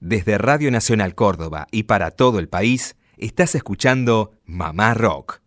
Desde Radio Nacional Córdoba y para todo el país, estás escuchando Mamá Rock,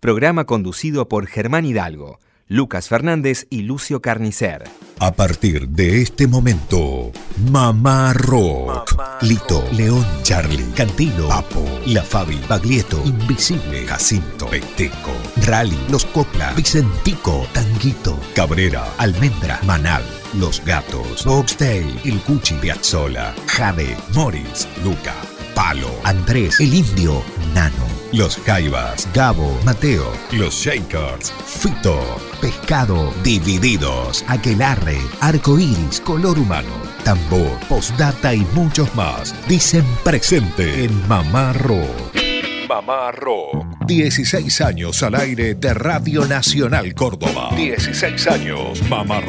programa conducido por Germán Hidalgo, Lucas Fernández y Lucio Carnicer. A partir de este momento, Mamá Rock. Lito, León, Charlie, Cantilo, Papo, La Fabi, Baglietto, Invisible, Jacinto, Peteco, Rally, Los Copla, Vicentico, Tanguito, Cabrera, Almendra, Manal, Los Gatos, Boxtail, El Cuchi, Piazzola, Jade, Morris, Luca, Palo, Andrés, El Indio, Nano. Los Jaivas, Gabo, Mateo, Los Shakers, Fito, Pescado, Divididos, Aquelarre, Arcoiris, Color Humano, Tambor, Postdata y muchos más. Dicen presente en Mamá Rock. Mamá Rock. 16 años al aire de Radio Nacional Córdoba. 16 años mamá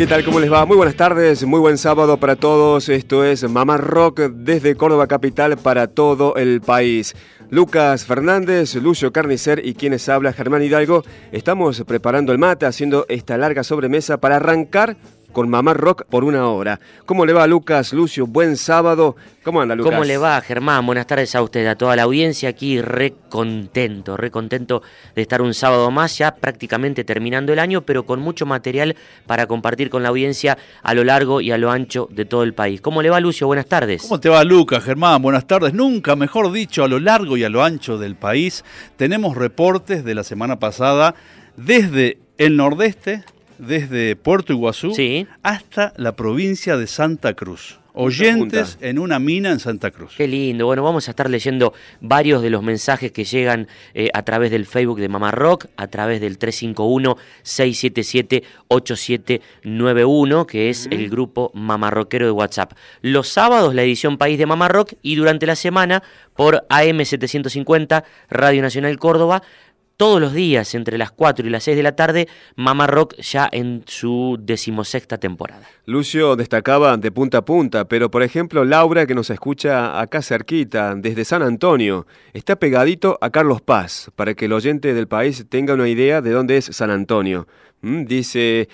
¿Qué tal? ¿Cómo les va? Muy buenas tardes, muy buen sábado para todos. Esto es Mamá Rock desde Córdoba Capital para todo el país. Lucas Fernández, Lucio Carnicer y quienes habla Germán Hidalgo. Estamos preparando el mate, haciendo esta larga sobremesa para arrancar con Mamá Rock por una hora. ¿Cómo le va Lucas, Lucio? Buen sábado. ¿Cómo anda Lucas? ¿Cómo le va Germán? Buenas tardes a usted, a toda la audiencia aquí, re contento, re contento de estar un sábado más, ya prácticamente terminando el año, pero con mucho material para compartir con la audiencia a lo largo y a lo ancho de todo el país. ¿Cómo le va Lucio? Buenas tardes. ¿Cómo te va Lucas, Germán? Buenas tardes. Nunca, mejor dicho, a lo largo y a lo ancho del país. Tenemos reportes de la semana pasada desde el nordeste, desde Puerto Iguazú hasta la provincia de Santa Cruz. Oyentes en una mina en Santa Cruz. Qué lindo. Bueno, vamos a estar leyendo varios de los mensajes que llegan eh, a través del Facebook de Mamá Rock, a través del 351-677-8791, que es el grupo Mamarroquero de WhatsApp. Los sábados la edición País de Mamá Rock y durante la semana por AM750, Radio Nacional Córdoba, todos los días entre las 4 y las 6 de la tarde, Mama Rock ya en su decimosexta temporada. Lucio destacaba de punta a punta, pero por ejemplo Laura que nos escucha acá cerquita, desde San Antonio, está pegadito a Carlos Paz, para que el oyente del país tenga una idea de dónde es San Antonio. ¿Mm? Dice,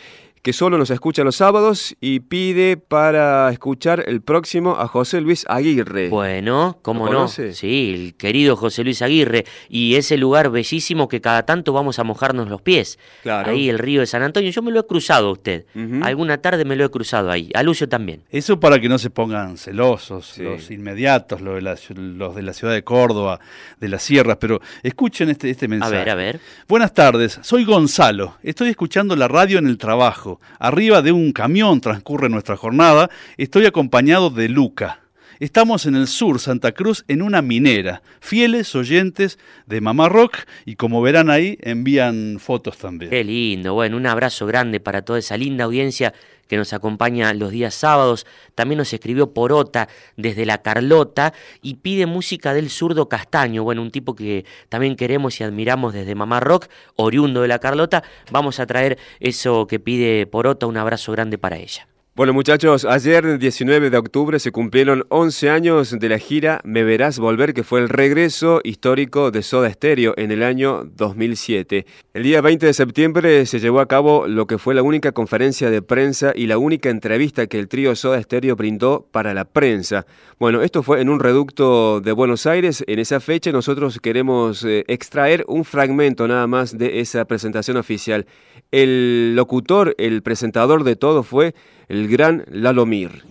que solo nos escucha los sábados y pide para escuchar el próximo a José Luis Aguirre. Bueno, ¿cómo no? Sí, el querido José Luis Aguirre. Y ese lugar bellísimo que cada tanto vamos a mojarnos los pies. Claro. Ahí el río de San Antonio. Yo me lo he cruzado a usted. Alguna tarde me lo he cruzado ahí. A Lucio también. Eso para que no se pongan celosos, los inmediatos, los de, la, los de la ciudad de Córdoba, de las sierras. Pero escuchen este, este mensaje. A ver, a ver. Buenas tardes, soy Gonzalo. Estoy escuchando la radio en el trabajo. Arriba de un camión transcurre nuestra jornada. Estoy acompañado de Luca. Estamos en el sur, Santa Cruz, en una minera. Fieles oyentes de Mamá Rock y como verán ahí, envían fotos también. Qué lindo. Bueno, un abrazo grande para toda esa linda audiencia que nos acompaña los días sábados. También nos escribió Porota desde La Carlota y pide música del zurdo Castaño. Bueno, un tipo que también queremos y admiramos desde Mamá Rock, oriundo de La Carlota. Vamos a traer eso que pide Porota. Un abrazo grande para ella. Bueno muchachos, ayer 19 de octubre se cumplieron 11 años de la gira Me Verás Volver, que fue el regreso histórico de Soda Stereo en el año 2007. El día 20 de septiembre se llevó a cabo lo que fue la única conferencia de prensa y la única entrevista que el trío Soda Stereo brindó para la prensa. Bueno, esto fue en un reducto de Buenos Aires. En esa fecha nosotros queremos eh, extraer un fragmento nada más de esa presentación oficial. El locutor, el presentador de todo fue el gran Lalomir.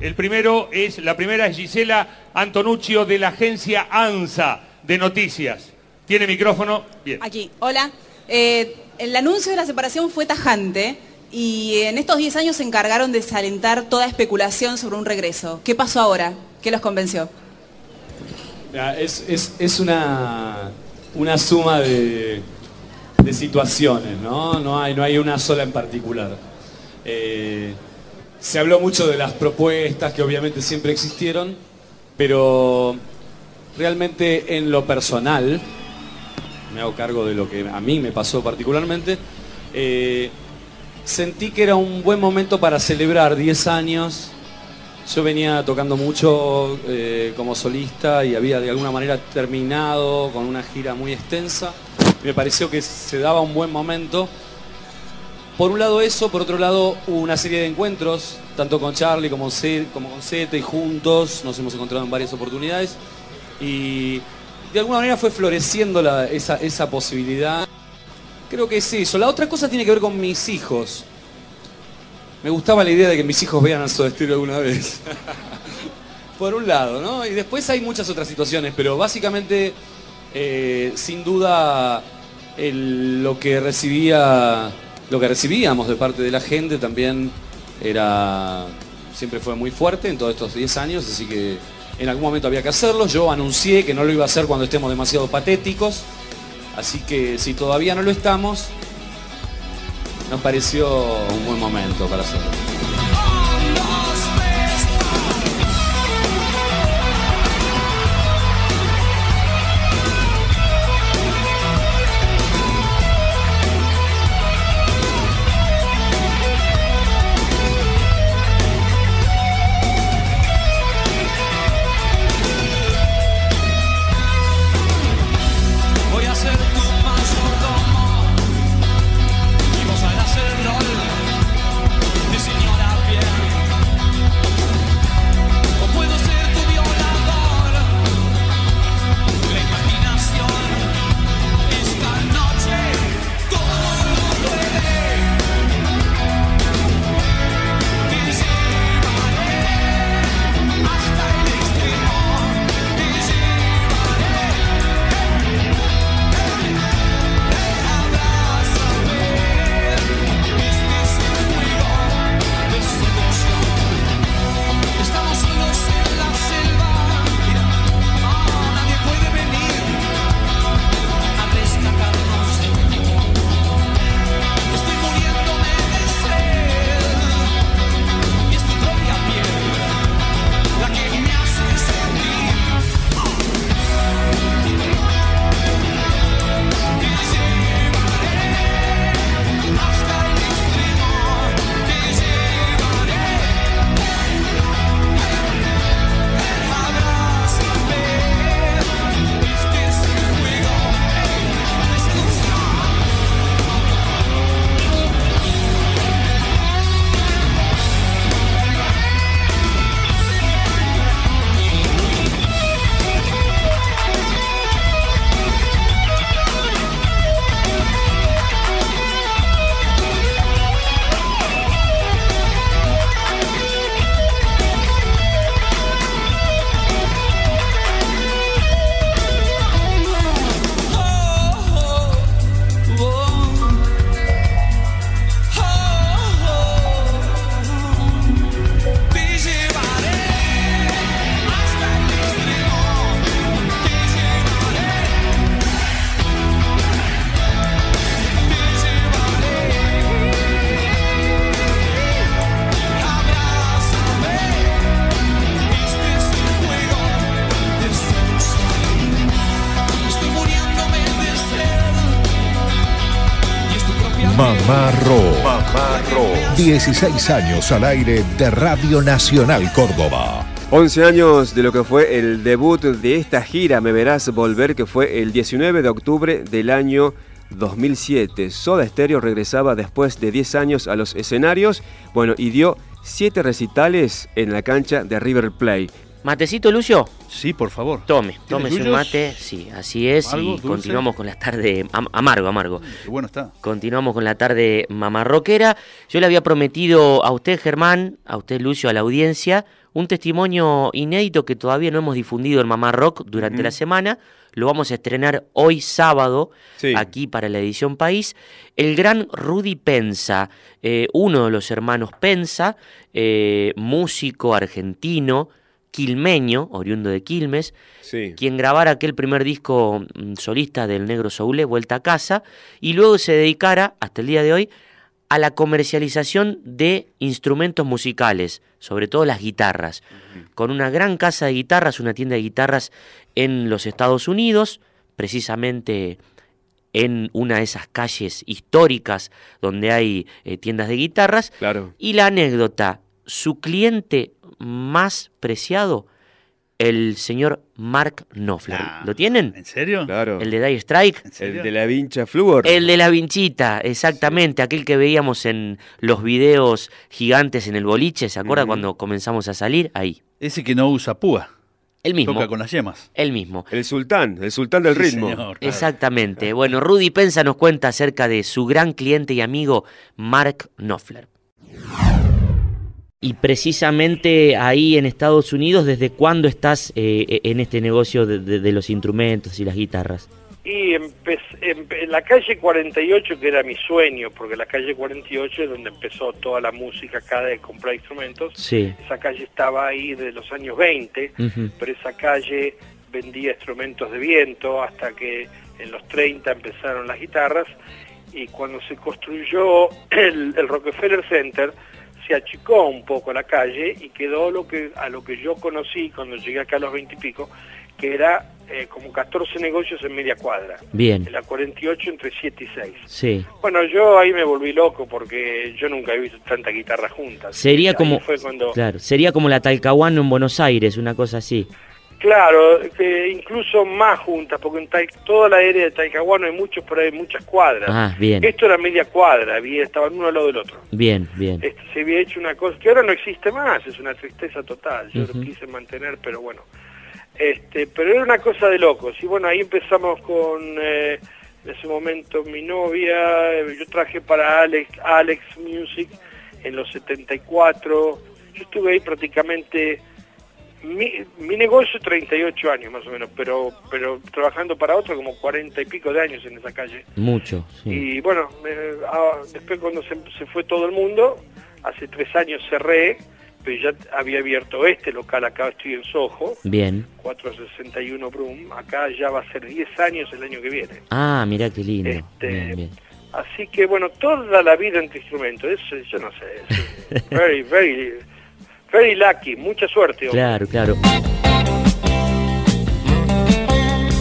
El primero es, la primera es Gisela Antonuccio de la agencia ANSA de noticias. ¿Tiene micrófono? Bien. Aquí, hola. Eh, el anuncio de la separación fue tajante y en estos 10 años se encargaron de desalentar toda especulación sobre un regreso. ¿Qué pasó ahora? ¿Qué los convenció? Es, una, una suma de, de situaciones, ¿no? No hay, no hay una sola en particular. Eh, se habló mucho de las propuestas que obviamente siempre existieron, pero realmente en lo personal, me hago cargo de lo que a mí me pasó particularmente, eh, sentí que era un buen momento para celebrar 10 años Yo venía tocando mucho eh, como solista y había de alguna manera terminado con una gira muy extensa. Me pareció que se daba un buen momento. Por un lado eso, por otro lado una serie de encuentros, tanto con Charlie como, con Zeta y juntos, nos hemos encontrado en varias oportunidades y de alguna manera fue floreciendo esa, esa posibilidad. Creo que es eso. La otra cosa tiene que ver con mis hijos. Me gustaba la idea de que mis hijos vean a Soda Stereo alguna vez. Por un lado, ¿no? Y después hay muchas otras situaciones, pero básicamente, eh, sin duda, lo que recibía, lo que recibíamos de parte de la gente también era, siempre fue muy fuerte en todos estos 10 años, así que en algún momento había que hacerlo. Yo anuncié que no lo iba a hacer cuando estemos demasiado patéticos, así que si todavía no lo estamos, nos pareció un buen momento para hacerlo. Mamarro. 16 años al aire de Radio Nacional Córdoba. 11 años de lo que fue el debut de esta gira Me Verás Volver, que fue el 19 de octubre del año 2007. Soda Stereo regresaba después de 10 años a los escenarios, bueno, y dio 7 recitales en la cancha de River Plate. ¿Matecito, Lucio? Sí, por favor. Tome, tome un mate. Sí, así es. Y continuamos con la tarde. amargo, amargo. Qué bueno está. Continuamos con la tarde mamarroquera. Yo le había prometido a usted, Germán, a usted, Lucio, a la audiencia, un testimonio inédito que todavía no hemos difundido en Mamá Rock durante la semana. Lo vamos a estrenar hoy sábado, aquí para la edición País. El gran Rudy Pensa, eh, uno de los hermanos Pensa, eh, músico argentino quilmeño, oriundo de Quilmes, quien grabara aquel primer disco mm, solista del Negro Soule, Vuelta a Casa, y luego se dedicara, hasta el día de hoy, a la comercialización de instrumentos musicales, sobre todo las guitarras, con una gran casa de guitarras, una tienda de guitarras en los Estados Unidos, precisamente en una de esas calles históricas donde hay eh, tiendas de guitarras. Claro. Y la anécdota su cliente más preciado, el señor Mark Knopfler. Nah. ¿Lo tienen? ¿En serio? Claro. El de Dire Strike. El de la vincha Fluor. El de la vinchita, exactamente, aquel que veíamos en los videos gigantes en el boliche, ¿se acuerda cuando comenzamos a salir? Ahí. Ese que no usa púa. El mismo. Toca con las yemas. El mismo. El sultán, el sultán del Sí, ritmo. señor, claro. Exactamente. Bueno, Rudy Pensa nos cuenta acerca de su gran cliente y amigo Mark Knopfler. Y precisamente ahí en Estados Unidos, ¿desde cuándo estás eh, en este negocio de, de- de los instrumentos y las guitarras? Y empe- empe- en la calle 48, que era mi sueño, porque la calle 48 es donde empezó toda la música acá de comprar instrumentos, Sí. esa calle estaba ahí de los años 20, Ujú. pero esa calle vendía instrumentos de viento hasta que en los 30 empezaron las guitarras y cuando se construyó el, el Rockefeller Center se achicó un poco la calle y quedó lo que a lo que yo conocí cuando llegué acá a los 20 y pico, que era eh, como 14 negocios en media cuadra. Bien. En la 48 entre 7 y 6. Sí. Bueno, yo ahí me volví loco porque yo nunca he visto tanta guitarra juntas. Sería como, fue cuando claro, sería como la Talcahuano en Buenos Aires, una cosa así. Claro, que incluso más juntas, porque en toda la área de Talcahuano hay muchos, pero hay muchas cuadras. Ah, bien, Esto era media cuadra, había, estaban uno al lado del otro. bien, bien. Este, se había hecho una cosa que ahora no existe más, es una tristeza total. Yo lo quise mantener, pero bueno. Este, pero era una cosa de locos. Y bueno, ahí empezamos con, eh, en ese momento, mi novia. eh, Yo traje para Alex, Alex Music en los 74. Yo estuve ahí prácticamente. Mi, mi negocio 38 años más o menos, pero pero trabajando para otro como 40 y pico de años en esa calle. Mucho, sí. Y bueno, eh, ah, después cuando se, se fue todo el mundo, hace tres años cerré, pero ya había abierto este local, acá estoy en Soho, Bien. 461 Brum, acá ya va a ser 10 años el año que viene. Ah, mirá qué lindo. Este, Bien, bien. Así que bueno, toda la vida entre instrumentos, eso yo no sé, es very, very, very lucky, mucha suerte. hombre. Claro, claro.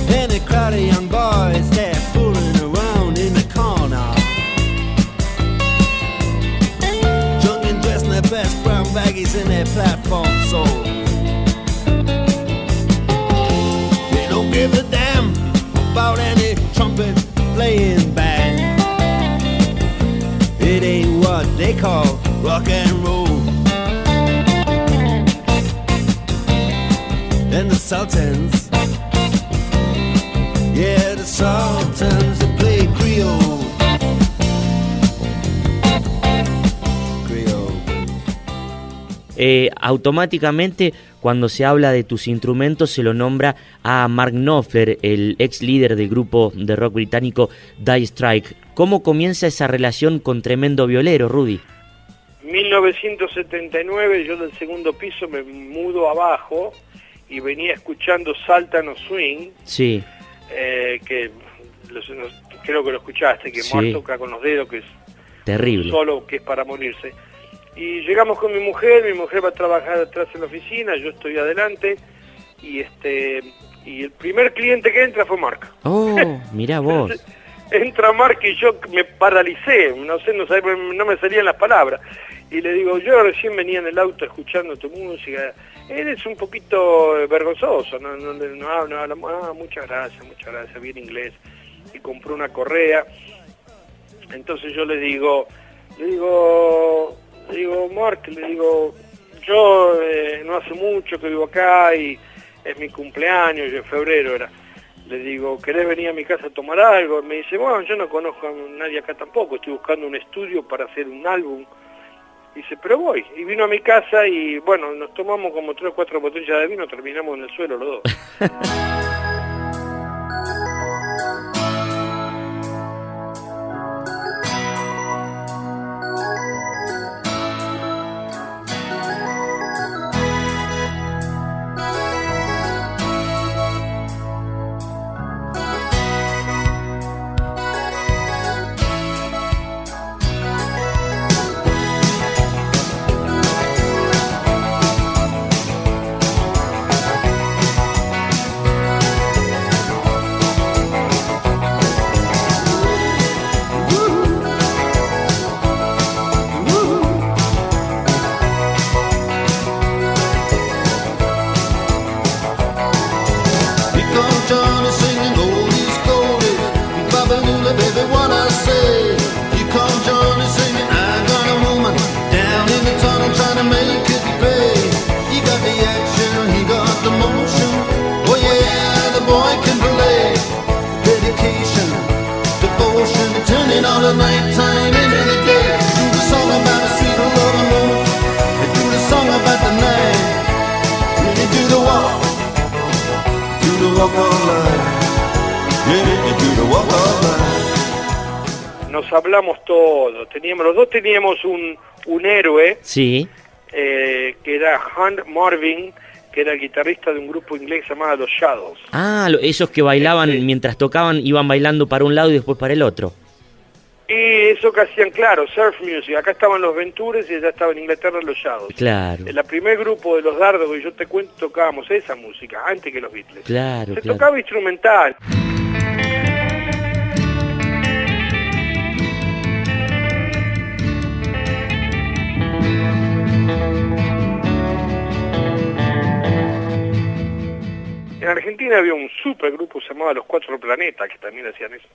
Any crowd of young boys, they're fooling around in the corner. Drunk and dressed in their best brown baggies in their platform soles. They don't give a damn about any trumpet playing band. It ain't what they call rock and roll. And the Sultans yeah, the Sultans that play Creole. Creole. Eh, automáticamente, cuando se habla de tus instrumentos, se lo nombra a Mark Knopfler, el ex líder del grupo de rock británico Die Strike. ¿Cómo comienza esa relación con tremendo violero, Rudy? 1979 yo del segundo piso me mudo abajo y venía escuchando Saltano Swing, Sí, eh, que los- los- creo que lo escuchaste, que Sí. Mark toca con los dedos, que es terrible. solo que es para morirse. Y llegamos con mi mujer, mi mujer va a trabajar atrás en la oficina, yo estoy adelante, y este y el primer cliente que entra fue Mark. Oh, mirá vos. Entra Mark y yo me paralicé, no sé, no, no me salían las palabras. Y le digo, yo recién venía en el auto escuchando tu música, eres un poquito eh, vergonzoso, no, no, no, hablamos, ah, muchas gracias, muchas gracias, bien inglés. Y compró una correa. Entonces yo le digo, le digo, le digo, Mark, le digo, yo eh, no hace mucho que vivo acá y es mi cumpleaños, yo en febrero era. Le digo, ¿querés venir a mi casa a tomar algo? Me dice, bueno, yo no conozco a nadie acá tampoco, estoy buscando un estudio para hacer un álbum. Dice, pero voy. Y vino a mi casa y bueno, nos tomamos como tres o cuatro botellas de vino, terminamos en el suelo los dos. Nos hablamos todos. Teníamos, los dos teníamos un, un héroe Sí. eh, que era Hunt Marvin, que era el guitarrista de un grupo inglés llamado Los Shadows. Ah, esos que bailaban mientras tocaban, iban bailando para un lado y después para el otro. Y eso que hacían, claro, surf music. Acá estaban los Ventures y allá estaba en Inglaterra los Shadows. Claro, el primer grupo de los Dardos que yo te cuento tocábamos esa música, antes que los Beatles. claro, Se claro. tocaba instrumental. En Argentina había un super grupo llamado Los Cuatro Planetas que también hacían eso.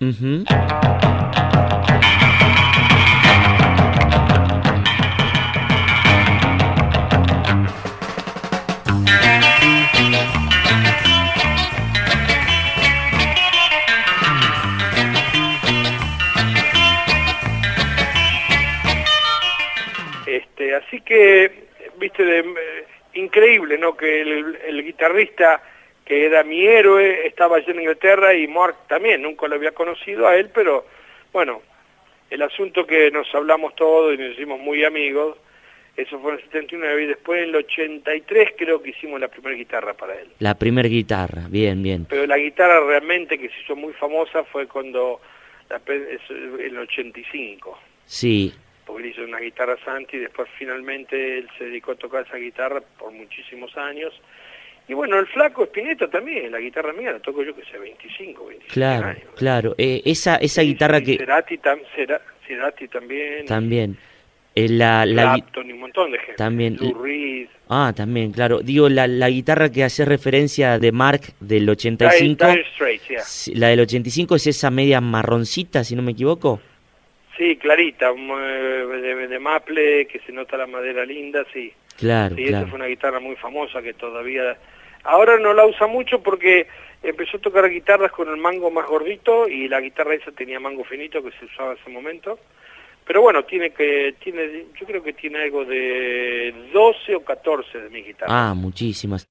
Este, así que, viste, de- eh, increíble, ¿no? Que el, el guitarrista que era mi héroe estaba allá en Inglaterra y Mark también, nunca lo había conocido a él, pero bueno, el asunto que nos hablamos todos y nos hicimos muy amigos, eso fue en el 79 y después en el 83 creo que hicimos la primera guitarra para él. La primer guitarra, bien, bien. Pero la guitarra realmente que se hizo muy famosa fue cuando, la, en el 85 Sí, porque él hizo una guitarra Santi y después finalmente él se dedicó a tocar esa guitarra por muchísimos años. Y bueno, el flaco Spinetta también, la guitarra mía la toco yo que sé, 25, 26 claro, años. claro. Eh, esa esa guitarra Y que Cerati, tam- Cera- Cerati también, también. eh, la, la, gui- Clapton y un montón de gente. También. Lou Reed, Ah, también, claro. Digo, la, la guitarra que hace referencia de Mark del Dire, 85. Dire Straits, yeah. sí, La del 85 es esa media marroncita, si no me equivoco. Sí, clarita, de, de maple, que se nota la madera linda, sí. Claro, Sí, esa fue una guitarra muy famosa que todavía... Ahora no la usa mucho porque empezó a tocar guitarras con el mango más gordito y la guitarra esa tenía mango finito que se usaba en ese momento. Pero bueno, tiene que tiene yo creo que tiene algo de 12 o 14 de mi guitarra. Ah, muchísimas.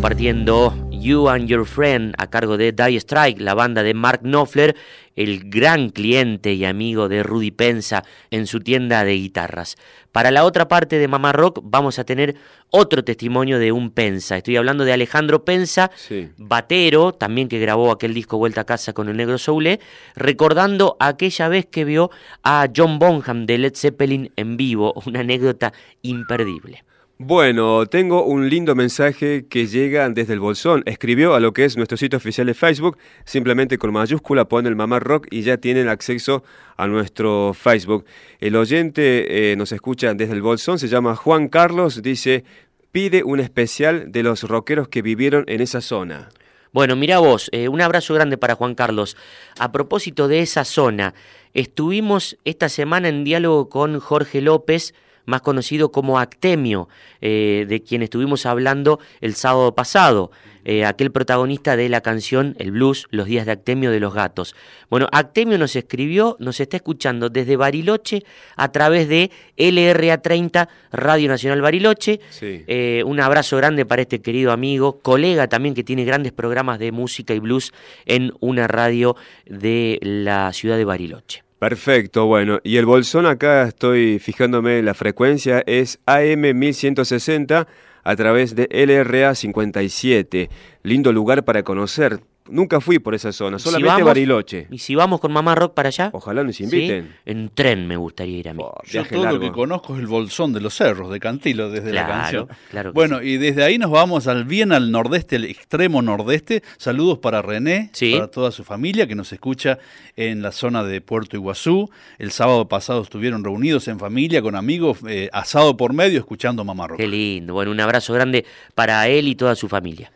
Compartiendo You and Your Friend a cargo de Die Strike, la banda de Mark Knopfler, el gran cliente y amigo de Rudy Pensa en su tienda de guitarras. Para la otra parte de Mamá Rock vamos a tener otro testimonio de un Pensa. Estoy hablando de Alejandro Pensa, batero, también que grabó aquel disco Vuelta a casa con el negro Soule, recordando aquella vez que vio a John Bonham de Led Zeppelin en vivo, una anécdota imperdible. Bueno, tengo un lindo mensaje que llega desde el Bolsón. Escribió a lo que es nuestro sitio oficial de Facebook. Simplemente con mayúscula pone el Mamá Rock y ya tienen acceso a nuestro Facebook. El oyente eh, nos escucha desde el Bolsón, se llama Juan Carlos, dice, pide un especial de los rockeros que vivieron en esa zona. Bueno, mira vos, eh, un abrazo grande para Juan Carlos. A propósito de esa zona, estuvimos esta semana en diálogo con Jorge López, más conocido como Actemio, eh, de quien estuvimos hablando el sábado pasado, eh, aquel protagonista de la canción El Blues, Los Días de Actemio de los Gatos. Bueno, Actemio nos escribió, nos está escuchando desde Bariloche a través de LRA30 Radio Nacional Bariloche. Eh, un abrazo grande para este querido amigo, colega también que tiene grandes programas de música y blues en una radio de la ciudad de Bariloche. Perfecto, bueno, y el bolsón acá estoy fijándome la frecuencia, es AM 1160 a través de LRA 57. Lindo lugar para conocer. Nunca fui por esa zona, solamente Bariloche. ¿Y si vamos con Mamá Rock para allá? Ojalá nos inviten. En tren me gustaría ir a mí. Yo todo lo que conozco es el Bolsón de los Cerros, de Cantilo, desde la canción. Claro bueno, y desde ahí nos vamos al bien al nordeste, al extremo nordeste. Saludos para René, para toda su familia que nos escucha en la zona de Puerto Iguazú. El sábado pasado estuvieron reunidos en familia, con amigos, eh, asado por medio, escuchando Mamá Rock. Qué lindo. Bueno, un abrazo grande para él y toda su familia.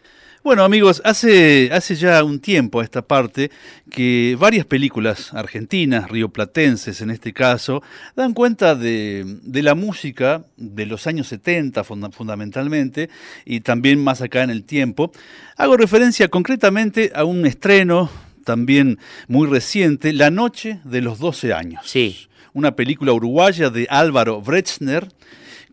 Bueno amigos, hace, hace ya un tiempo a esta parte que varias películas argentinas, rioplatenses en este caso, dan cuenta de, la música de los años 70 fundamentalmente y también más acá en el tiempo. Hago referencia concretamente a un estreno también muy reciente, La Noche de los 12 años. Sí. Una película uruguaya de Álvaro Brechner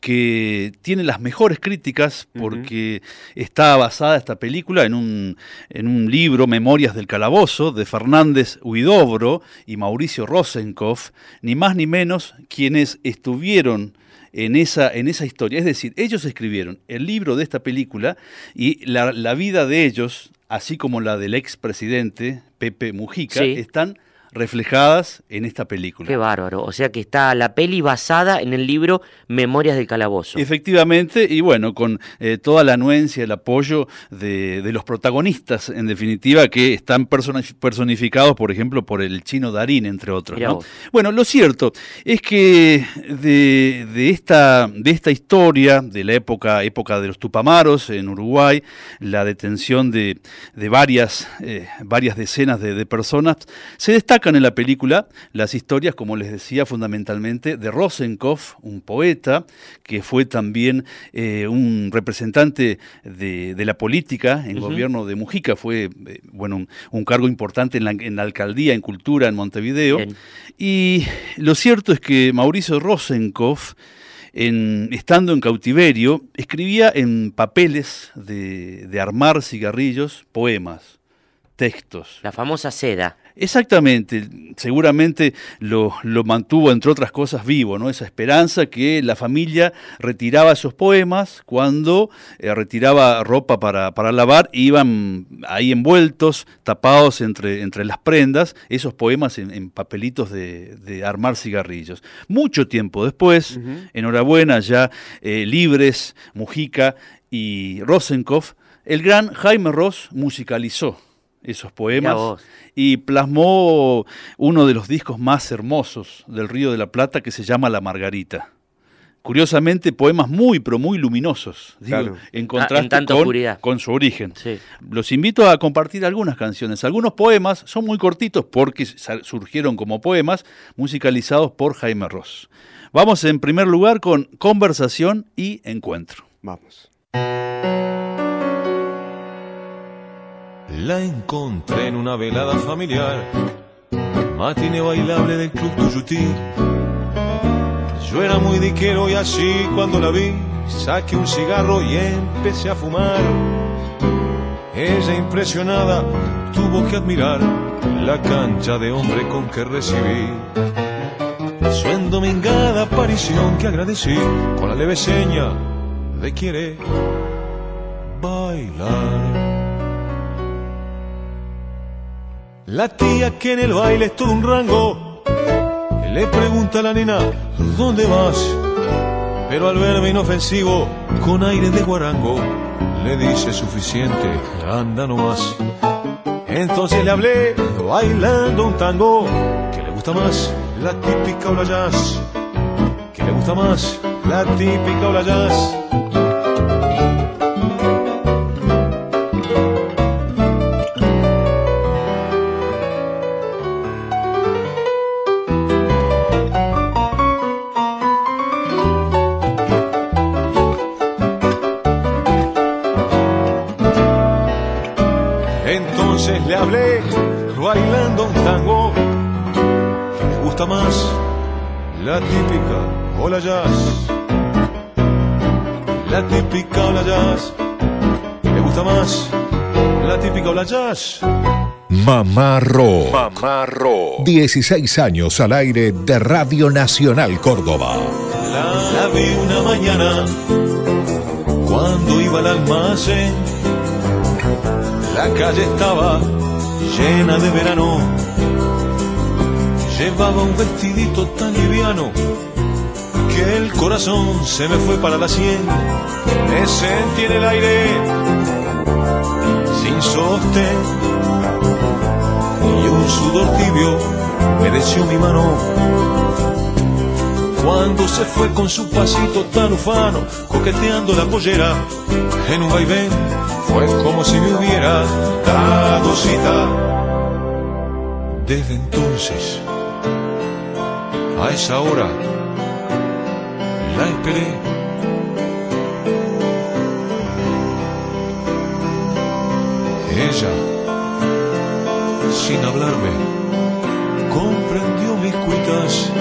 que tiene las mejores críticas porque está basada esta película en un, en un libro, Memorias del Calabozo, de Fernández Huidobro y Mauricio Rosenkopf, ni más ni menos quienes estuvieron en esa, en esa historia. Es decir, ellos escribieron el libro de esta película y la, la vida de ellos, así como la del expresidente Pepe Mujica, están reflejadas en esta película. Qué bárbaro. O sea que está la peli basada en el libro Memorias del Calabozo. Efectivamente, y bueno, con eh, toda la anuencia, el apoyo de, los protagonistas, en definitiva, que están personificados, por ejemplo, por el chino Darín, entre otros. Bueno, lo cierto es que de, esta, de esta historia, de la época, época de los Tupamaros en Uruguay, la detención de, varias, eh, varias decenas de, de personas, se destaca en la película las historias, como les decía, fundamentalmente de Rosenkopf, un poeta que fue también eh, un representante de, la política en gobierno de Mujica, fue eh, bueno, un, cargo importante en la, alcaldía, en cultura, en Montevideo. Y lo cierto es que Mauricio Rosenkopf, en, estando en cautiverio, escribía en papeles de, de armar cigarrillos poemas, textos. La famosa seda. Exactamente, seguramente lo, mantuvo, entre otras cosas, vivo, ¿no? Esa esperanza que la familia retiraba esos poemas cuando eh, retiraba ropa para, para, lavar, iban ahí envueltos, tapados entre, entre las prendas, esos poemas en, papelitos de, armar cigarrillos. Mucho tiempo después, enhorabuena, ya eh, libres, Mujica y Rosenkopf, el gran Jaime Ross musicalizó esos poemas y plasmó uno de los discos más hermosos del Río de la Plata que se llama La Margarita. Curiosamente, poemas muy, pero muy luminosos, en contraste con, su origen. Los invito a compartir algunas canciones. Algunos poemas son muy cortitos porque surgieron como poemas musicalizados por Jaime Ross. Vamos en primer lugar con Conversación y Encuentro. Vamos. La encontré en una velada familiar, matine bailable del club Tuyutí. Yo era muy diquero y así cuando la vi, saqué un cigarro y empecé a fumar. Ella impresionada tuvo que admirar la cancha de hombre con que recibí su endomingada aparición que agradecí con la leve seña de quiere bailar. La tía que en el baile es todo un rango, le pregunta a la nena, ¿dónde vas? Pero al verme inofensivo, con aire de guarango, le dice suficiente, anda nomás. Entonces le hablé, bailando un tango, que le gusta más la típica la jazz, que le gusta más la típica la jazz. Jazz. Mamá Rock. Mamá Rock. 16 años al aire de Radio Nacional Córdoba. La, la vi una mañana cuando iba al almacén. La calle estaba llena de verano. Llevaba un vestidito tan liviano que el corazón se me fue para la sien. Me sentí en el aire sin sostén y un sudor tibio mereció mi mano. Cuando se fue con su pasito tan ufano, coqueteando la pollera en un vaivén, fue como si me hubiera dado cita. Desde entonces, a esa hora, la esperé. Ella, sin hablarme, comprendió mis cuitas.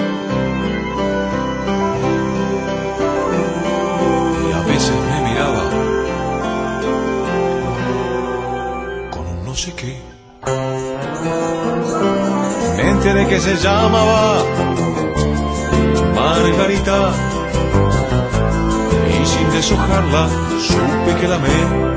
Y a veces me miraba con un no sé qué. Me enteré que se llamaba Margarita. Y sin deshojarla, supe que la amé.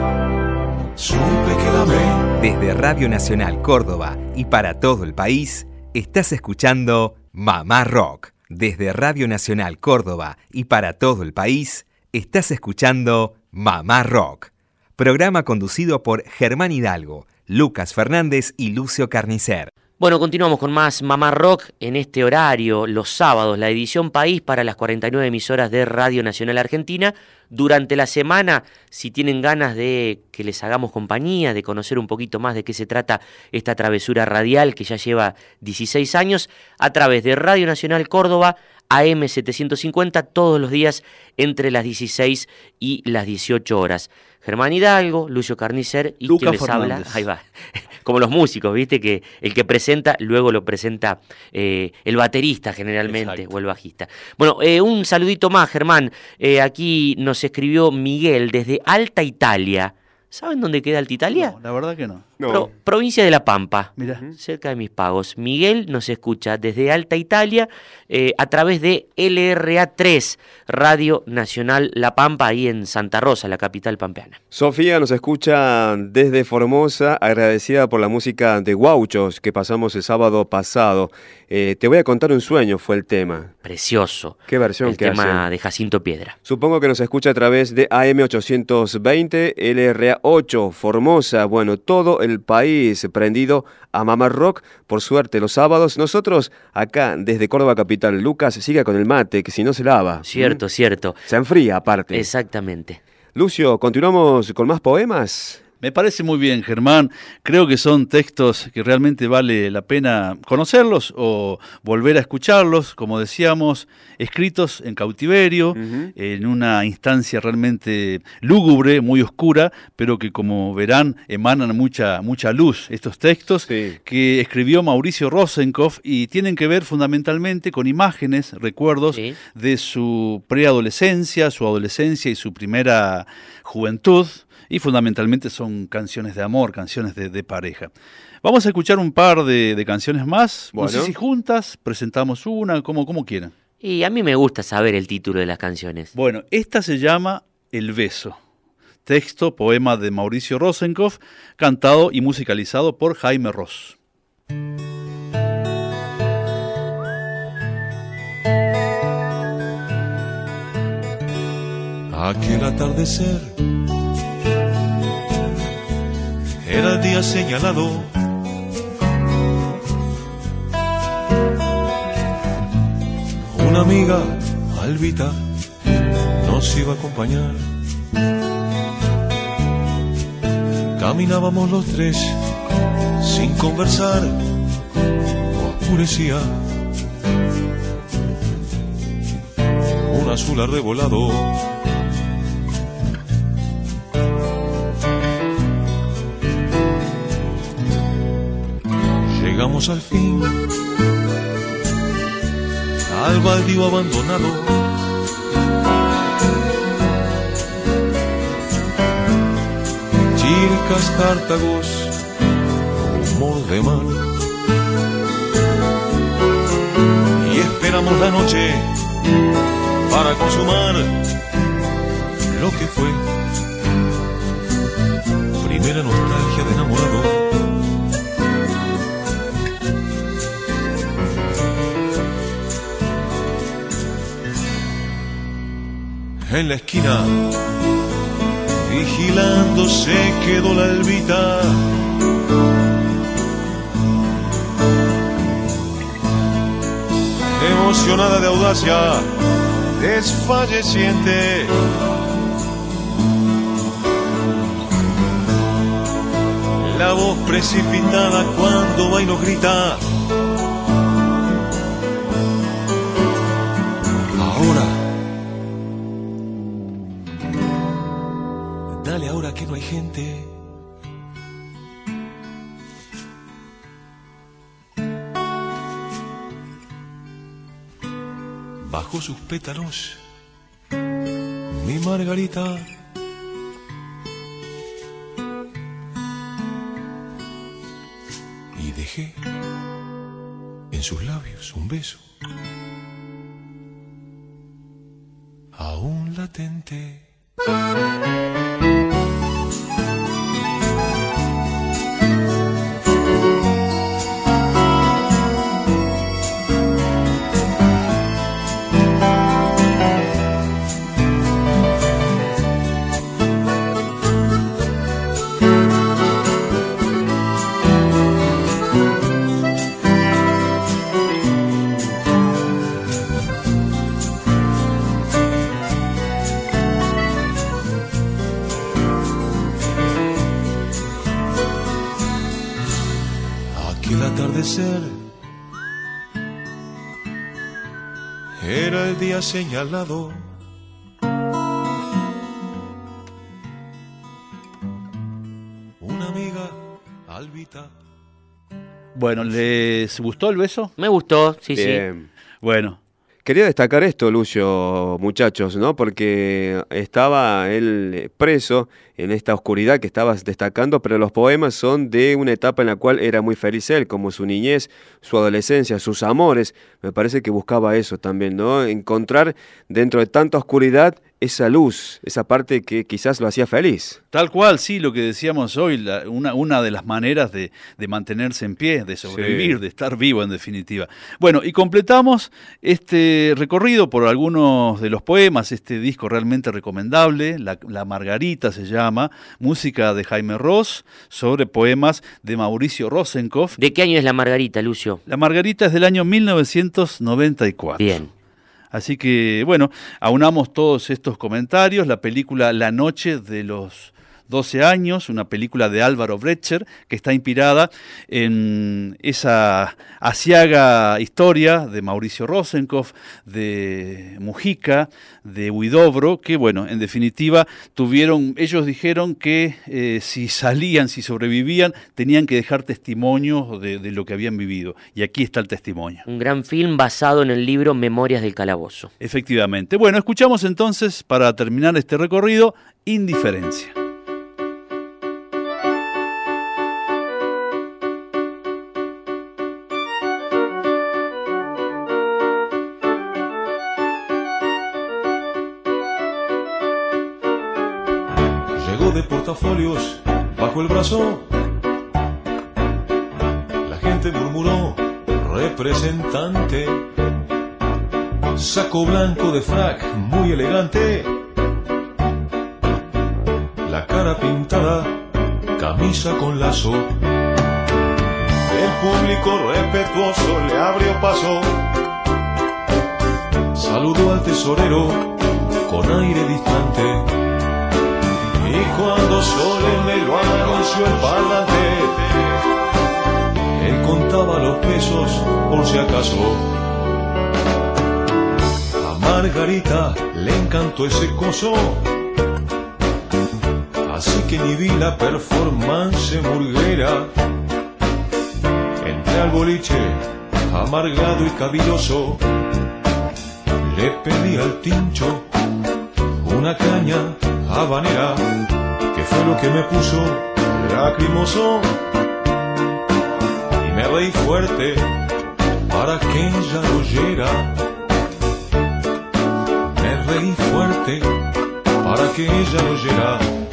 Desde Radio Nacional Córdoba y para todo el país, estás escuchando Mamá Rock. Desde Radio Nacional Córdoba y para todo el país, estás escuchando Mamá Rock. Programa conducido por Germán Hidalgo, Lucas Fernández y Lucio Carnicer. Bueno, continuamos con más Mamá Rock en este horario, los sábados, la edición País para las 49 emisoras de Radio Nacional Argentina. Durante la semana, si tienen ganas de que les hagamos compañía, de conocer un poquito más de qué se trata esta travesura radial que ya lleva 16 años, a través de Radio Nacional Córdoba, AM750, todos los días entre las 16 y las 18 horas. Germán Hidalgo, Lucio Carnicer y Luca quien les habla, ahí va, como los músicos, viste que el que presenta luego lo presenta eh, el baterista generalmente o el bajista. Bueno, eh, un saludito más, Germán. Eh, aquí nos escribió Miguel desde Alta Italia. ¿Saben dónde queda Alta Italia? No, la verdad que no. Pro- provincia de La Pampa, Mira. cerca de mis pagos. Miguel nos escucha desde Alta Italia eh, a través de LRA3, Radio Nacional La Pampa, ahí en Santa Rosa, la capital pampeana. Sofía nos escucha desde Formosa, agradecida por la música de Guauchos que pasamos el sábado pasado. Eh, te voy a contar un sueño, fue el tema. Precioso. Qué versión El que tema hacen. de Jacinto Piedra. Supongo que nos escucha a través de AM820, LRA8, Formosa, bueno, todo el país prendido a Mamá Rock. Por suerte, los sábados, nosotros acá desde Córdoba Capital, Lucas siga con el mate, que si no se lava. Cierto, cierto. Se enfría aparte. Exactamente. Lucio, ¿continuamos con más poemas? Me parece muy bien, Germán. Creo que son textos que realmente vale la pena conocerlos o volver a escucharlos, como decíamos, escritos en cautiverio, en una instancia realmente lúgubre, muy oscura, pero que como verán emanan mucha, mucha luz estos textos que escribió Mauricio Rosenkopf y tienen que ver fundamentalmente con imágenes, recuerdos de su preadolescencia, su adolescencia y su primera juventud y fundamentalmente son canciones de amor, canciones de, de pareja. Vamos a escuchar un par de, de canciones más. No sé Bueno. si juntas presentamos una, como, como quieran. Y a mí me gusta saber el título de las canciones. Bueno, esta se llama El beso. Texto, poema de Mauricio Rosenkopf, cantado y musicalizado por Jaime Ross. Aquel atardecer era el día señalado. Una amiga, Albita, nos iba a acompañar. Caminábamos los tres sin conversar, oscurecía. Un azul arrebolado Llegamos al fin al baldío abandonado. Chircas, tártagos, humor de mar. Y esperamos la noche para consumar lo que fue primera nostalgia en la esquina, vigilando se quedó la albita. Emocionada de audacia, desfalleciente. La voz precipitada cuando va grita. Gente. Bajo sus pétalos, mi Margarita. Y dejé en sus labios un beso. Aún latente. Señalado. Una amiga, Albita. Bueno, ¿les gustó el beso? Me gustó, sí, Bien. Bueno, Quería destacar esto, Lucio, muchachos, ¿no? Porque estaba él preso en esta oscuridad que estabas destacando, pero los poemas son de una etapa en la cual era muy feliz él, como su niñez, su adolescencia, sus amores. Me parece que buscaba eso también, ¿no? Encontrar dentro de tanta oscuridad esa luz, esa parte que quizás lo hacía feliz. Tal cual, sí, lo que decíamos hoy, la- una, una de las maneras de, de mantenerse en pie, de sobrevivir, Sí. de estar vivo en definitiva. Bueno, y completamos este recorrido por algunos de los poemas, este disco realmente recomendable, La, La Margarita se llama, música de Jaime Ross, sobre poemas de Mauricio Rosenkopf. ¿De qué año es la Margarita, Lucio? La Margarita es del año 1994. Bien. Así que, bueno, aunamos todos estos comentarios. La película La Noche de los 12 años, una película de Álvaro Brecher, que está inspirada en esa asiaga historia de Mauricio Rosenkopf, de Mujica, de Huidobro, que, bueno, en definitiva, tuvieron, ellos dijeron que eh, si salían, si sobrevivían, tenían que dejar testimonio de, de lo que habían vivido. Y aquí está el testimonio. Un gran film basado en el libro Memorias del Calabozo. Efectivamente. Bueno, escuchamos entonces, para terminar este recorrido, Indiferencia. Bajo el brazo. La gente murmuró, representante. Saco blanco de frac, muy elegante. La cara pintada, camisa con lazo. El público respetuoso le abrió paso. Saludó al tesorero con aire distante. Y cuando me lo anunció el parlante, él contaba los pesos por si acaso. A Margarita le encantó ese coso. Así que ni vi la performance murguera. Entré al boliche, amargado y cavilloso. Le pedí al tincho una caña habanera, que fue lo que me puso lacrimoso. Y me reí fuerte para que ella lo oyera. Me reí fuerte para que ella lo oyera.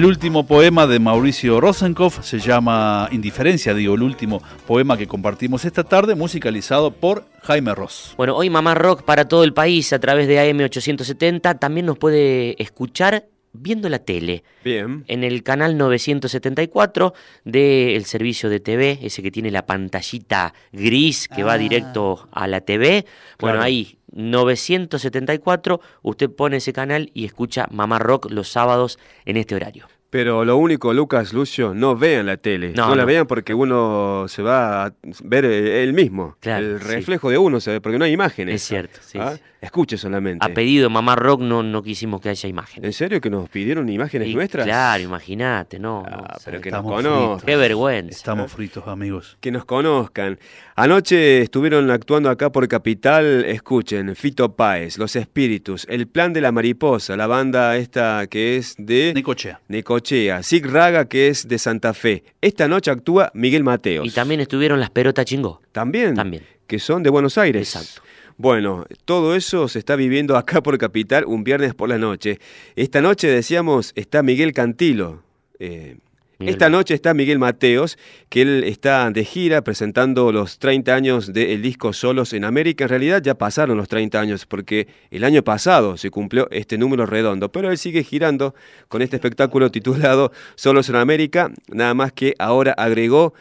El último poema de Mauricio Rosenkopf se llama Indiferencia, digo, el último poema que compartimos esta tarde, musicalizado por Jaime Ross. Bueno, hoy Mamá Rock para todo el país a través de AM870 también nos puede escuchar viendo la tele. Bien. En el canal 974 del servicio de TV, ese que tiene la pantallita gris que va Ah. directo a la TV. Bueno, Claro. ahí 974, usted pone ese canal y escucha Mamá Rock los sábados en este horario. Pero lo único, Lucas, Lucio, no vean la tele. No, No, la no. vean porque uno se va a ver eh, él mismo. Claro, el sí. reflejo de uno se ve, porque no hay imágenes. Es cierto, sí, ¿Ah? sí. Escuche solamente. A pedido de Mamá Rock no, no quisimos que haya imágenes. ¿En serio que nos pidieron imágenes Y nuestras? Claro, imagínate, no. no, Ah, pero que nos conozcan. Qué vergüenza. Estamos fritos, amigos. Que nos conozcan. Anoche estuvieron actuando acá por Capital, escuchen, Fito Páez, Los Espíritus, El Plan de la Mariposa, la banda esta que es de Necochea. Necochea, Sig Raga que es de Santa Fe. Esta noche actúa Miguel Mateos. Y también estuvieron las perotas chingó. ¿También? También. Que son de Buenos Aires. Exacto. Bueno, todo eso se está viviendo acá por Capital un viernes por la noche. Esta noche, decíamos, está Miguel Cantilo. Eh, Miguel. esta noche está Miguel Mateos, que él está de gira presentando los 30 años del disco Solos en América. En realidad ya pasaron los 30 años porque el año pasado se cumplió este número redondo, pero él sigue girando con este espectáculo titulado Solos en América, nada más que ahora agregó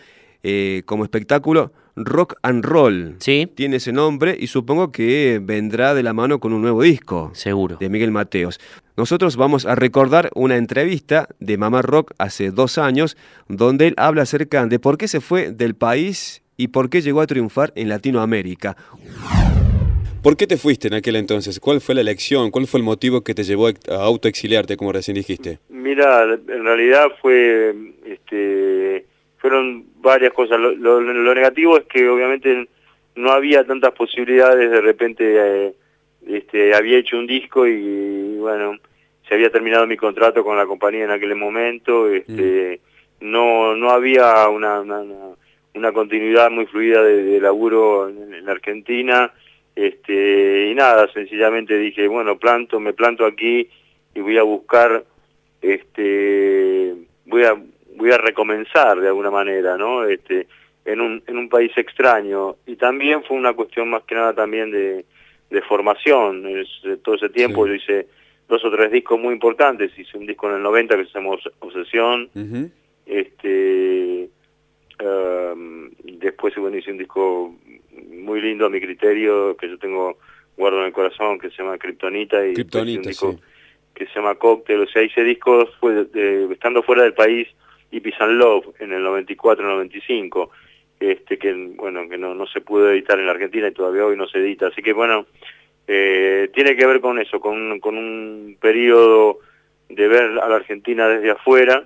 eh, como espectáculo Rock and Roll. Sí. Tiene ese nombre y supongo que vendrá de la mano con un nuevo disco Seguro. de Miguel Mateos. Nosotros vamos a recordar una entrevista de Mamá Rock hace dos años, donde él habla acerca de por qué se fue del país y por qué llegó a triunfar en Latinoamérica. ¿Por qué te fuiste en aquel entonces? ¿Cuál fue la elección? ¿Cuál fue el motivo que te llevó a autoexiliarte, como recién dijiste? Mira, en realidad fue, este, fueron varias cosas. Lo, lo- lo negativo es que obviamente no había tantas posibilidades. De repente, eh, este, había hecho un disco y bueno, se había terminado mi contrato con la compañía en aquel momento. Este, no, no había una, una, continuidad muy fluida de, de laburo en, en Argentina. Este, y nada, sencillamente dije, bueno, planto, me planto aquí y voy a buscar este voy a voy a recomenzar de alguna manera no este en un en un país extraño. Y también fue una cuestión más que nada también de, de formación. Es- todo ese tiempo Sí. yo hice dos o tres discos muy importantes. Hice un disco en el 90 que se llama Obs- Obsesión. Este em, después bueno hice un disco muy lindo a mi criterio, que yo tengo guardo en el corazón, que se llama Kryptonita y Kryptonita, un disco sí. que se llama Cocktail, o sea, hice discos fue de- estando fuera del país y Peace and Love en el 94-95, este que bueno que no, no se pudo editar en la Argentina y todavía hoy no se edita, así que bueno, eh, tiene que ver con eso, con, un- con un periodo de ver a la Argentina desde afuera,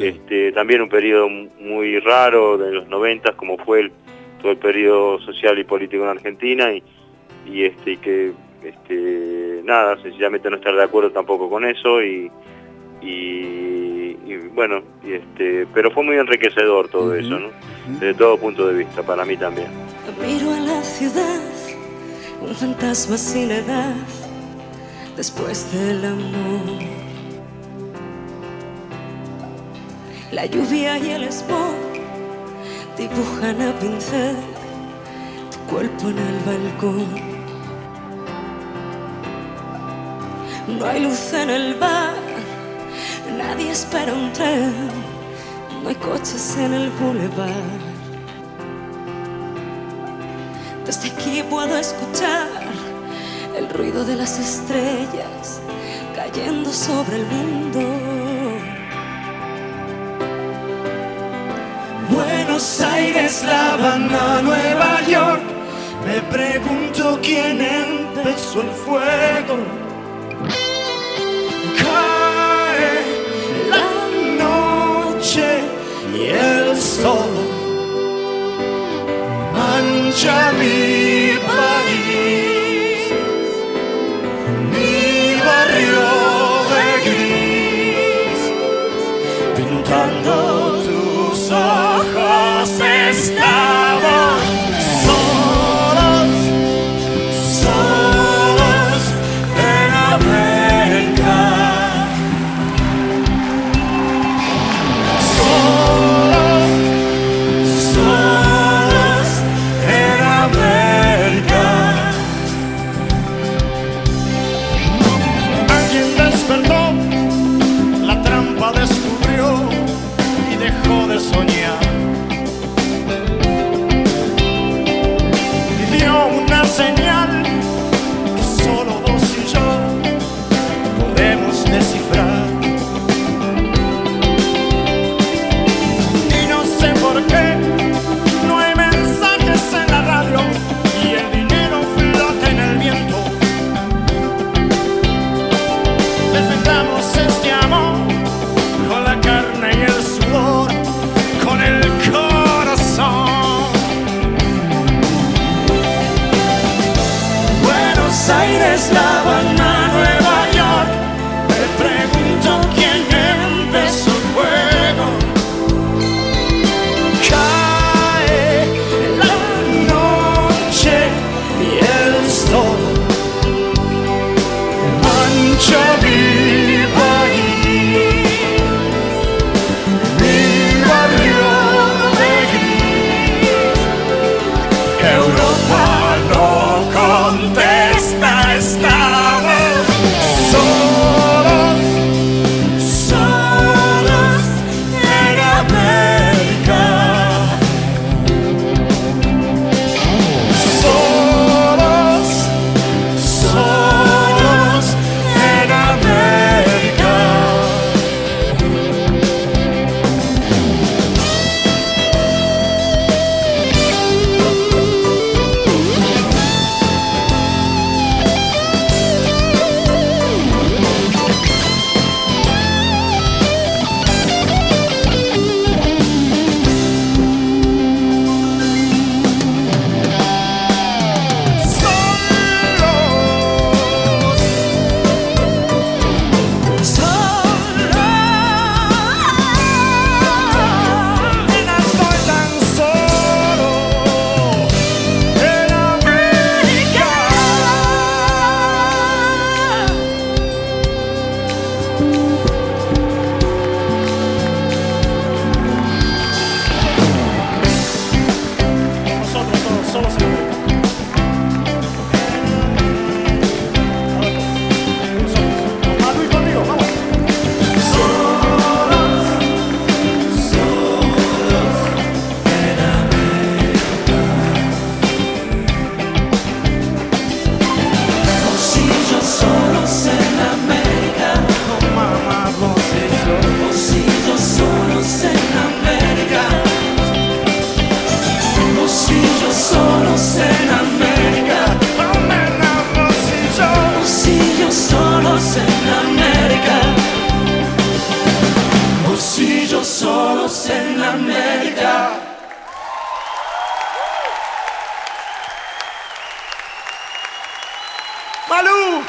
este, también un periodo muy raro de los 90 como fue el, todo el periodo social y político en Argentina y, y este y que este nada sencillamente no estar de acuerdo tampoco con eso y, y, y, bueno y este pero fue muy enriquecedor todo eso no desde todo punto de vista para mí también Miro a la ciudad, un fantasma sin edad, después del amor. La lluvia y el smog dibujan a pincel tu cuerpo en el balcón. No hay luz en el bar, nadie espera un tren, no hay coches en el boulevard. Desde aquí puedo escuchar el ruido de las estrellas cayendo sobre el mundo. Buenos Aires, La Habana, Nueva York. Me pregunto quién empezó el fuego. Y el sol. Mancha mi país,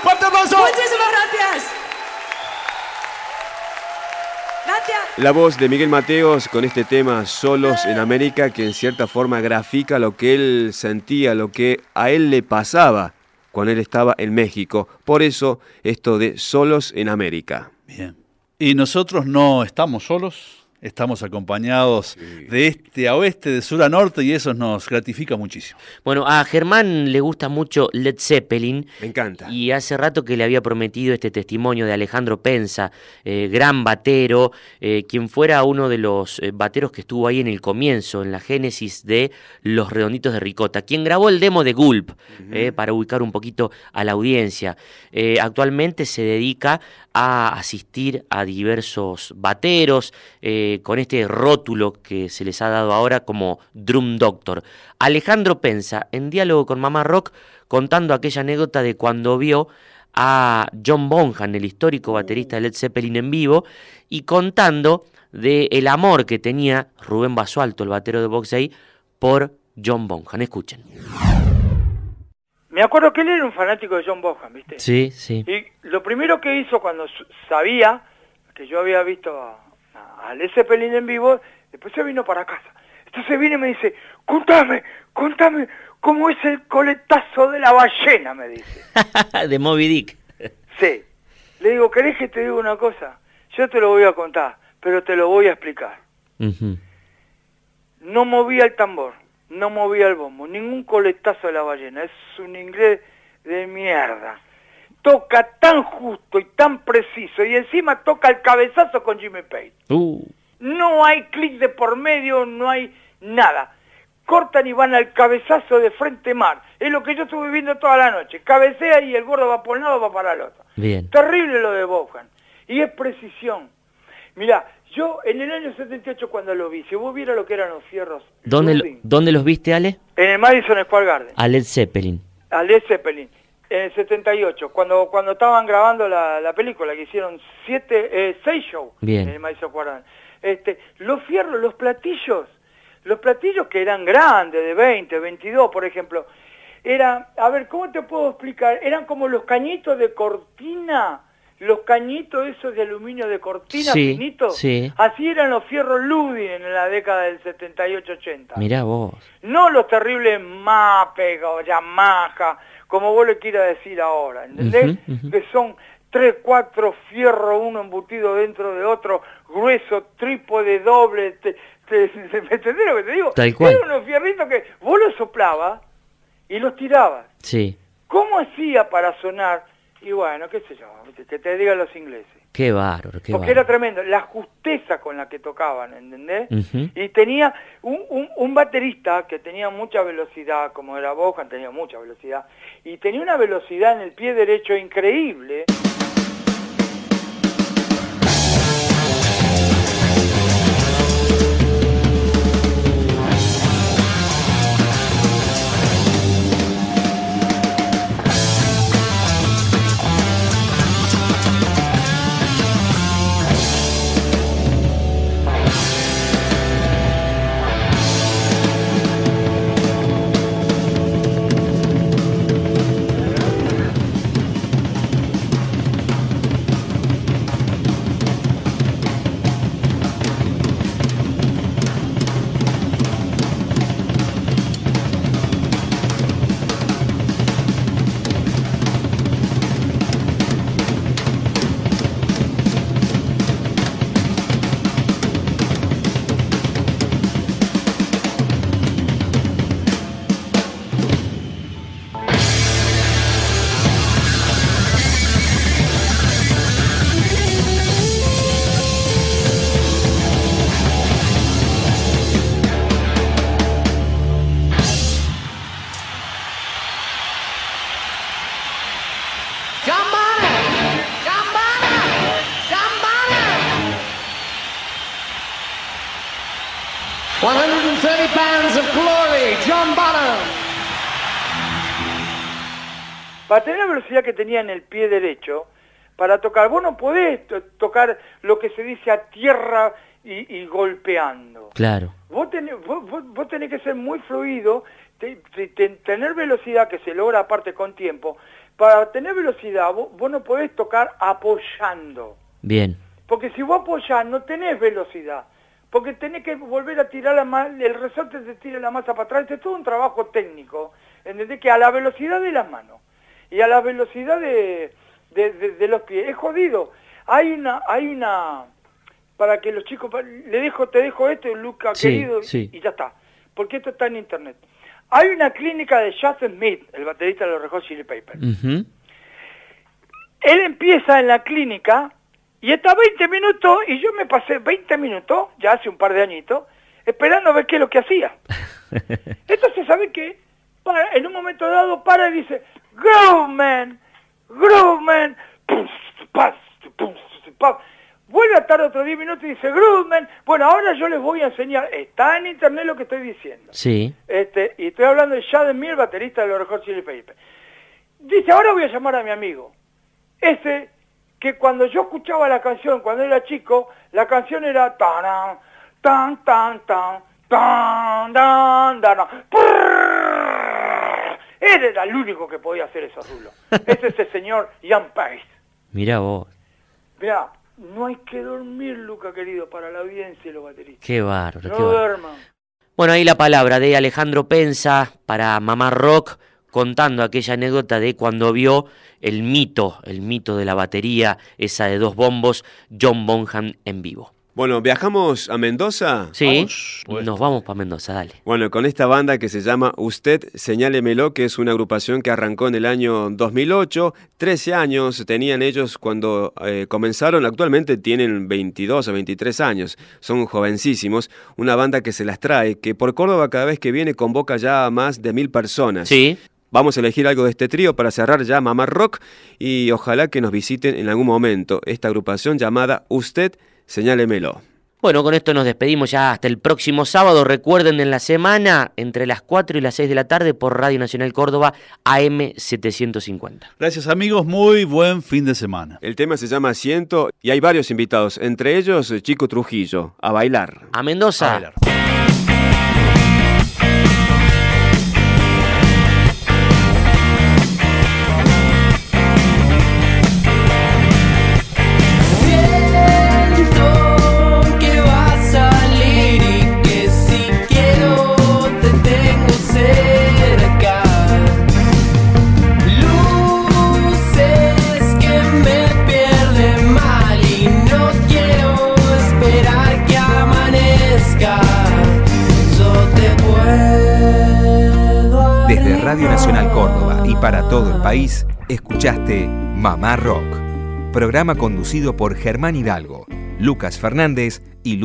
Fuerte aplauso. Muchísimas gracias. Gracias. La voz de Miguel Mateos con este tema Solos en América que en cierta forma grafica lo que él sentía, lo que a él le pasaba cuando él estaba en México. Por eso esto de Solos en América. Bien. Y nosotros no estamos solos, estamos acompañados de este a oeste, de sur a norte, y eso nos gratifica muchísimo. Bueno, a Germán le gusta mucho Led Zeppelin. Me encanta. Y hace rato que le había prometido este testimonio de Alejandro Pensa, eh, gran batero, eh, quien fuera uno de los eh, bateros que estuvo ahí en el comienzo, en la génesis de Los Redonditos de Ricota, quien grabó el demo de Gulp, eh, para ubicar un poquito a la audiencia. Eh, actualmente se dedica a asistir a diversos bateros eh, con este rótulo que se les ha dado ahora como Drum Doctor. Alejandro Pensa, en diálogo con Mamá Rock, contando aquella anécdota de cuando vio a John Bonham, el histórico baterista de Led Zeppelin en vivo, y contando de el amor que tenía Rubén Basualto, el batero de Boxey, por John Bonham. Escuchen. Me acuerdo que él era un fanático de John Bonham, ¿viste? Sí, sí. Y lo primero que hizo cuando sabía que yo había visto a, a, Zeppelin en vivo, después se vino para casa. Entonces viene y me dice, contame, contame cómo es el coletazo de la ballena, me dice. de Moby Dick. Sí. Le digo, ¿querés que te diga una cosa? Yo te lo voy a contar, pero te lo voy a explicar. No movía el tambor, no movía el bombo, ningún coletazo de la ballena. Es un inglés de mierda. Toca tan justo y tan preciso y encima toca el cabezazo con Jimmy Page. Uh, No hay clic de por medio, no hay nada. Cortan y van al cabezazo de frente mar. Es lo que yo estuve viendo toda la noche. Cabecea y el gordo va por un lado, va para el otro. bien. Terrible lo de Bohan. Y es precisión. Mira, yo en el año 78 cuando lo vi, si vos vieras lo que eran los fierros, ¿Dónde, ¿Dónde los viste, Ale? en el Madison Square Garden, A Led Zeppelin. a Led Zeppelin, en el 78, cuando, cuando estaban grabando la, la película, que hicieron siete, eh, seis shows Bien. en el Madison Square Garden. Este, los fierros, los platillos, los platillos que eran grandes, de 20, 22, por ejemplo, era, a ver, ¿cómo te puedo explicar? Eran como los cañitos de cortina, los cañitos esos de aluminio de cortina Sí, finitos. sí. Así eran los fierros Ludwig en la década del 78-80. Mirá vos. No los terribles Mapega o Yamaha, como vos le quieras decir ahora, ¿entendés? Que son tres, cuatro fierros, uno embutido dentro de otro, grueso, trípode, doble, te, te- ¿me entendés lo que te digo? Tal cual. Eran unos fierritos que vos los soplabas y los tirabas. Sí. ¿Cómo hacía para sonar? Y bueno, qué sé yo, que te digan los ingleses. Qué bárbaro, qué Porque era tremendo, la justeza con la que tocaban, ¿entendés? Y tenía un, un, un baterista que tenía mucha velocidad, como era Bohan, tenía mucha velocidad, y tenía una velocidad en el pie derecho increíble. Para tener la velocidad que tenía en el pie derecho, para tocar, vos no podés to- tocar lo que se dice a tierra y, y golpeando. Claro. Vos tenés, vos, vos- vos tenés que ser muy fluido, te- te- te- tener velocidad que se logra aparte con tiempo, para tener velocidad vos, no podés tocar apoyando. Bien. Porque si vos apoyás no tenés velocidad. Porque tenés que volver a tirar la masa, el resorte te tira la masa para atrás. Este es todo un trabajo técnico. ¿Entendés? Que a la velocidad de las manos y a la velocidad de, de- de- de los pies. Es jodido. Hay una, hay una, para que los chicos, le dejo, te dejo esto, Luca Sí, querido, sí. y ya está. Porque esto está en internet. Hay una clínica de Justin Smith, el baterista de los Red Hot Chili Peppers. Ujú. Él empieza en la clínica y está 20 minutos y yo me pasé 20 minutos, ya hace un par de añitos, esperando a ver qué es lo que hacía. Entonces, ¿sabe qué? Para- en un momento dado para y dice, Pum, pas. Vuelve a estar otro 10 minutos y dice, Grooveman, bueno, ahora yo les voy a enseñar, está en internet lo que estoy diciendo. Sí. Este, y estoy hablando de Shaden Mir, baterista de los Red Hot Chili Peppers. Dice, ahora voy a llamar a mi amigo. Ese que cuando yo escuchaba la canción, cuando era chico, la canción era tan tan tan tan tan tan tan prrrr. Él era el único que podía hacer esos rulos. Ese es el señor Ian Pace. Mira vos. Mirá, no hay que dormir, Luca querido, para la audiencia y los bateristas. Qué bárbaro, No qué duerman. Bueno, ahí la palabra de Alejandro Pensa para Mamá Rock contando aquella anécdota de cuando vio el mito, el mito de la batería, esa de dos bombos, John Bonham en vivo. Bueno, ¿viajamos a Mendoza? Sí, nos vamos para Mendoza, dale. Bueno, con esta banda que se llama Usted Señálemelo, que es una agrupación que arrancó en el año 2008, 13 años tenían ellos cuando eh, comenzaron, actualmente tienen 22 o 23 años, son jovencísimos, una banda que se las trae, que por Córdoba cada vez que viene convoca ya a más de mil personas. Sí. Vamos a elegir algo de este trío para cerrar ya Mamá Rock y ojalá que nos visiten en algún momento esta agrupación llamada Usted Señálemelo. Bueno, con esto nos despedimos ya hasta el próximo sábado. Recuerden en la semana, entre las 4 y las 6 de la tarde, por Radio Nacional Córdoba, AM 750. Gracias amigos, muy buen fin de semana. El tema se llama Asiento y hay varios invitados, entre ellos eh, Chico Trujillo, a bailar. A Mendoza. Siento para todo el país, escuchaste Mamá Rock, programa conducido por Germán Hidalgo, Lucas Fernández y Lu